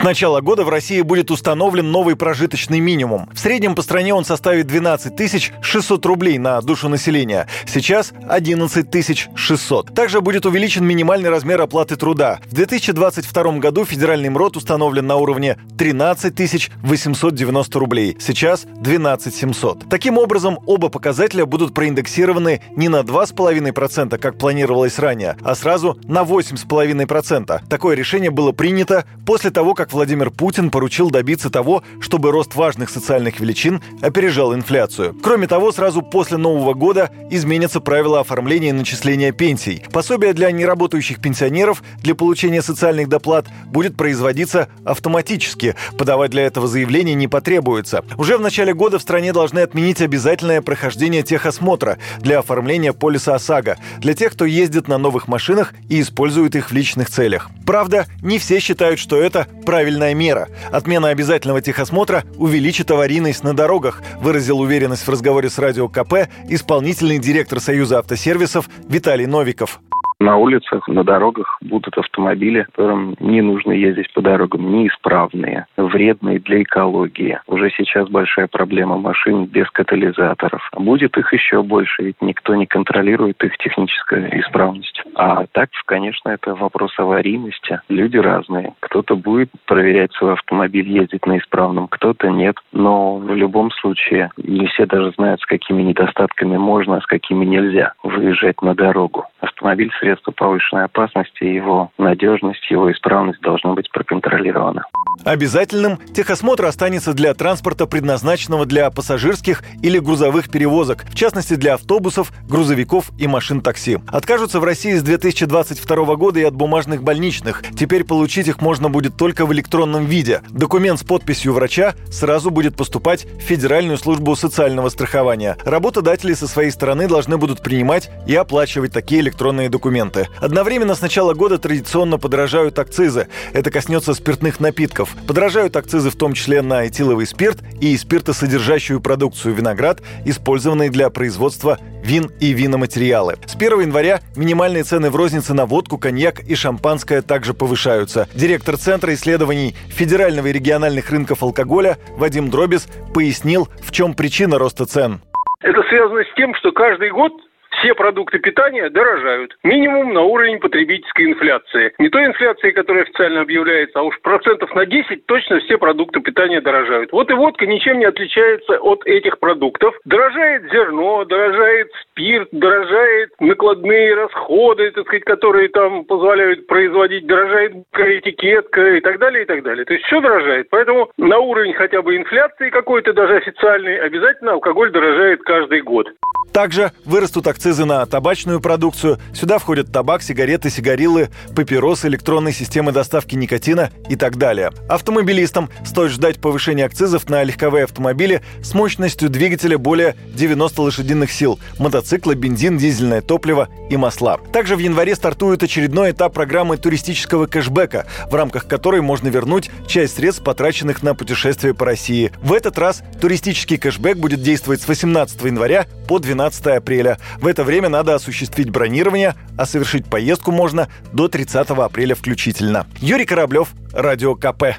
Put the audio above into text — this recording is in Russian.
С начала года в России будет установлен новый прожиточный минимум. В среднем по стране он составит 12 600 рублей на душу населения. Сейчас 11 600. Также будет увеличен минимальный размер оплаты труда. В 2022 году федеральный МРОД установлен на уровне 13 890 рублей. Сейчас 12 700. Таким образом, оба показателя будут проиндексированы не на 2,5%, как планировалось ранее, а сразу на 8,5%. Такое решение было принято после того, как Владимир Путин поручил добиться того, чтобы рост важных социальных величин опережал инфляцию. Кроме того, сразу после Нового года изменятся правила оформления и начисления пенсий. Пособие для неработающих пенсионеров для получения социальных доплат будет производиться автоматически. Подавать для этого заявление не потребуется. Уже в начале года в стране должны отменить обязательное прохождение техосмотра для оформления полиса ОСАГО для тех, кто ездит на новых машинах и использует их в личных целях. Правда, не все считают, что это правильная мера. Отмена обязательного техосмотра увеличит аварийность на дорогах, выразил уверенность в разговоре с Радио КП исполнительный директор Союза автосервисов Виталий Новиков. На улицах, на дорогах будут автомобили, которым не нужно ездить по дорогам, неисправные, вредные для экологии. Уже сейчас большая проблема машин без катализаторов. Будет их еще больше, ведь никто не контролирует их техническую исправность. А так, конечно, это вопрос аварийности. Люди разные. Кто-то будет проверять свой автомобиль, ездить на исправном, кто-то нет. Но в любом случае не все даже знают, с какими недостатками можно, а с какими нельзя выезжать на дорогу. Автомобиль – средство повышенной опасности, его надежность, его исправность должна быть проконтролирована. Обязательным техосмотр останется для транспорта, предназначенного для пассажирских или грузовых перевозок, в частности для автобусов, грузовиков и машин такси. Откажутся в России с 2022 года и от бумажных больничных. Теперь получить их можно будет только в электронном виде. Документ с подписью врача сразу будет поступать в Федеральную службу социального страхования. Работодатели со своей стороны должны будут принимать и оплачивать такие электронные документы. Одновременно с начала года традиционно подорожают акцизы. Это коснется спиртных напитков. Подорожают акцизы в том числе на этиловый спирт и спиртосодержащую продукцию виноград, использованный для производства вин и виноматериалы. С 1 января минимальные цены в рознице на водку, коньяк и шампанское также повышаются. Директор Центра исследований федерального и региональных рынков алкоголя Вадим Дробис пояснил, в чем причина роста цен. Это связано с тем, что каждый год все продукты питания дорожают. Минимум на уровень потребительской инфляции. Не той инфляции, которая официально объявляется, а уж процентов на 10 точно все продукты питания дорожают. Вот и водка ничем не отличается от этих продуктов. Дорожает зерно, дорожает спирт, дорожает накладные расходы, так сказать, которые там позволяют производить, дорожает этикетка и так далее, и так далее. То есть все дорожает. Поэтому на уровень хотя бы инфляции какой-то, даже официальный, обязательно алкоголь дорожает каждый год. Также вырастут акцизы на табачную продукцию. Сюда входят табак, сигареты, сигарилы, папиросы, электронные системы доставки никотина и так далее. Автомобилистам стоит ждать повышения акцизов на легковые автомобили с мощностью двигателя более 90 лошадиных сил, мотоциклы, бензин, дизельное топливо и масла. Также в январе стартует очередной этап программы туристического кэшбэка, в рамках которой можно вернуть часть средств, потраченных на путешествие по России. В этот раз туристический кэшбэк будет действовать с 18 января по 12 12 апреля. В это время надо осуществить бронирование, а совершить поездку можно до 30 апреля включительно. Юрий Кораблев, Радио КП.